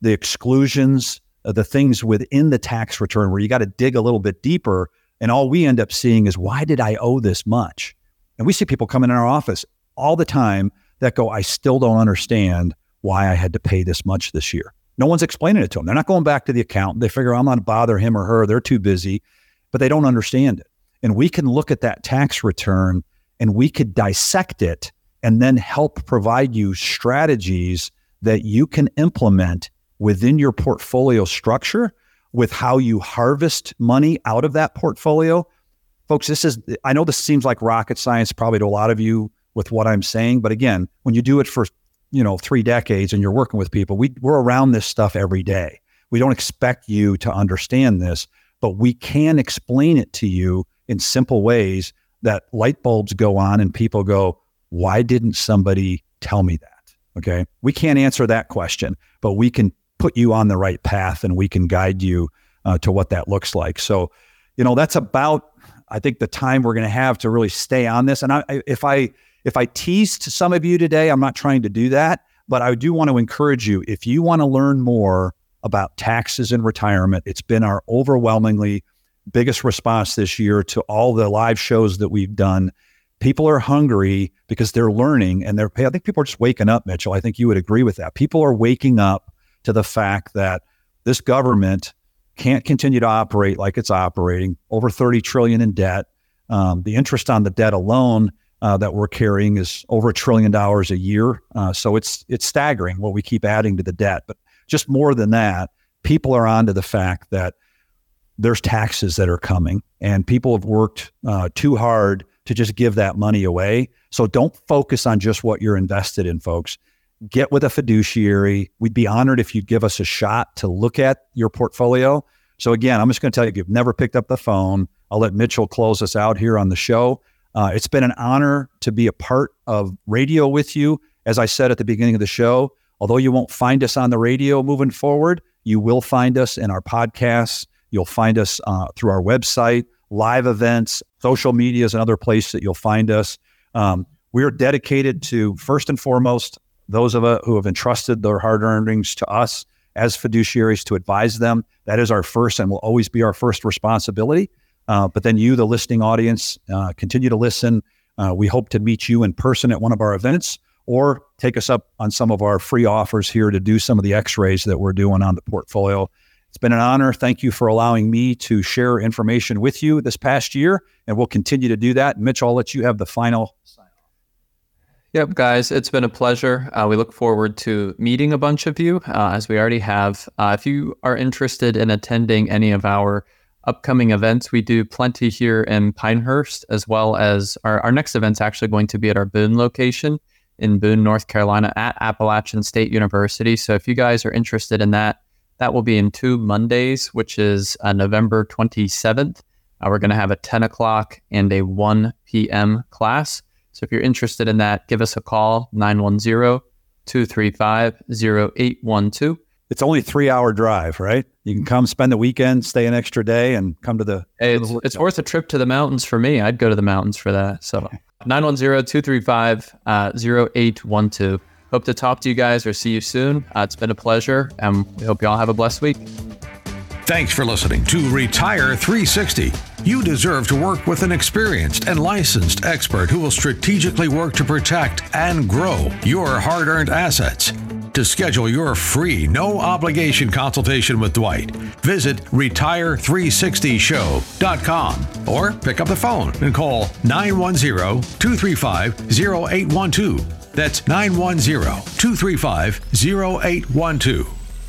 the exclusions uh, the things within the tax return where you got to dig a little bit deeper. And all we end up seeing is, why did I owe this much? And we see people come in our office all the time that go, I still don't understand why I had to pay this much this year. No one's explaining it to them. They're not going back to the accountant. They figure I'm not to bother him or her. They're too busy, but they don't understand it. And we can look at that tax return and we could dissect it and then help provide you strategies that you can implement within your portfolio structure with how you harvest money out of that portfolio. Folks, this is, I know this seems like rocket science probably to a lot of you with what I'm saying, but again, when you do it for, you know, three decades and you're working with people, we, we're around this stuff every day. We don't expect you to understand this, but we can explain it to you in simple ways that light bulbs go on and people go, why didn't somebody tell me that? Okay. We can't answer that question, but we can put you on the right path and we can guide you uh, to what that looks like. So, you know, that's about, I think, the time we're going to have to really stay on this. And I, if I, if I teased some of you today, I'm not trying to do that, but I do want to encourage you if you want to learn more about taxes and retirement, it's been our overwhelmingly biggest response this year to all the live shows that we've done people are hungry because they're learning and they're i think people are just waking up mitchell i think you would agree with that people are waking up to the fact that this government can't continue to operate like it's operating over 30 trillion in debt um, the interest on the debt alone uh, that we're carrying is over a trillion dollars a year uh, so it's it's staggering what we keep adding to the debt but just more than that people are onto the fact that there's taxes that are coming and people have worked uh, too hard to just give that money away. So don't focus on just what you're invested in, folks. Get with a fiduciary. We'd be honored if you'd give us a shot to look at your portfolio. So again, I'm just going to tell you, if you've never picked up the phone, I'll let Mitchell close us out here on the show. Uh, it's been an honor to be a part of radio with you. As I said at the beginning of the show, although you won't find us on the radio moving forward, you will find us in our podcasts. You'll find us uh, through our website, live events, social media is another place that you'll find us. Um, we are dedicated to, first and foremost, those of us who have entrusted their hard earnings to us as fiduciaries to advise them. That is our first and will always be our first responsibility. Uh, but then you, the listening audience, uh, continue to listen. Uh, we hope to meet you in person at one of our events or take us up on some of our free offers here to do some of the x rays that we're doing on the portfolio. It's been an honor. Thank you for allowing me to share information with you this past year, and we'll continue to do that. Mitch, I'll let you have the final. Yep, guys, it's been a pleasure. Uh, we look forward to meeting a bunch of you, uh, as we already have. Uh, if you are interested in attending any of our upcoming events, we do plenty here in Pinehurst, as well as our, our next event's actually going to be at our Boone location in Boone, North Carolina, at Appalachian State University. So if you guys are interested in that, that will be in two Mondays, which is uh, November 27th. Uh, we're going to have a 10 o'clock and a 1 p.m. class. So if you're interested in that, give us a call 910 235 0812. It's only a three hour drive, right? You can come spend the weekend, stay an extra day, and come to the. Hey, it's, the it's worth a trip to the mountains for me. I'd go to the mountains for that. So 910 235 0812. Hope to talk to you guys or see you soon. Uh, it's been a pleasure, and we hope you all have a blessed week. Thanks for listening to Retire 360. You deserve to work with an experienced and licensed expert who will strategically work to protect and grow your hard earned assets. To schedule your free, no obligation consultation with Dwight, visit retire360show.com or pick up the phone and call 910 235 0812. That's 910 235 0812.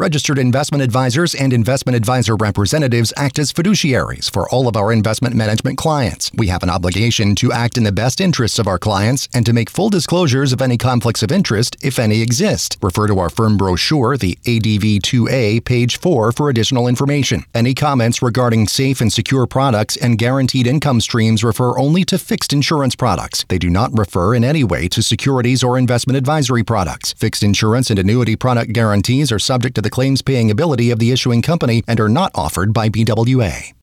Registered investment advisors and investment advisor representatives act as fiduciaries for all of our investment management clients. We have an obligation to act in the best interests of our clients and to make full disclosures of any conflicts of interest, if any exist. Refer to our firm brochure, the ADV 2A, page 4, for additional information. Any comments regarding safe and secure products and guaranteed income streams refer only to fixed insurance products. They do not refer in any way to securities or investment advisory products. Fixed insurance and annuity product guarantees are subject to the claims paying ability of the issuing company and are not offered by BWA.